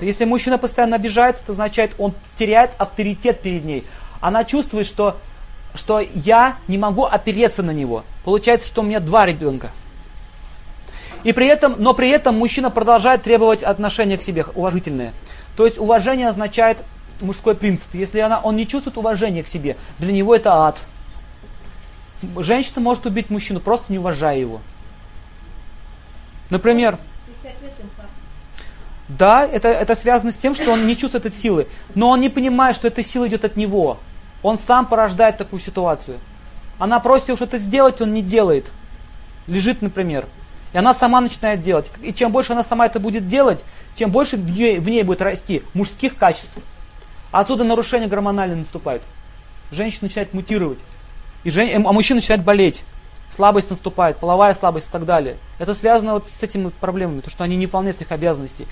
Если мужчина постоянно обижается, это означает, он теряет авторитет перед ней. Она чувствует, что, что я не могу опереться на него. Получается, что у меня два ребенка. И при этом, но при этом мужчина продолжает требовать отношения к себе уважительные. То есть уважение означает мужской принцип. Если она, он не чувствует уважения к себе, для него это ад. Женщина может убить мужчину, просто не уважая его. Например, да, это, это связано с тем, что он не чувствует этой силы. Но он не понимает, что эта сила идет от него. Он сам порождает такую ситуацию. Она просит его что-то сделать, он не делает. Лежит, например. И она сама начинает делать. И чем больше она сама это будет делать, тем больше в ней, в ней будет расти мужских качеств. Отсюда нарушения гормональные наступают. Женщина начинает мутировать. И жен... А мужчина начинает болеть слабость наступает, половая слабость и так далее. Это связано вот с этими проблемами, то, что они не выполняют своих обязанностей.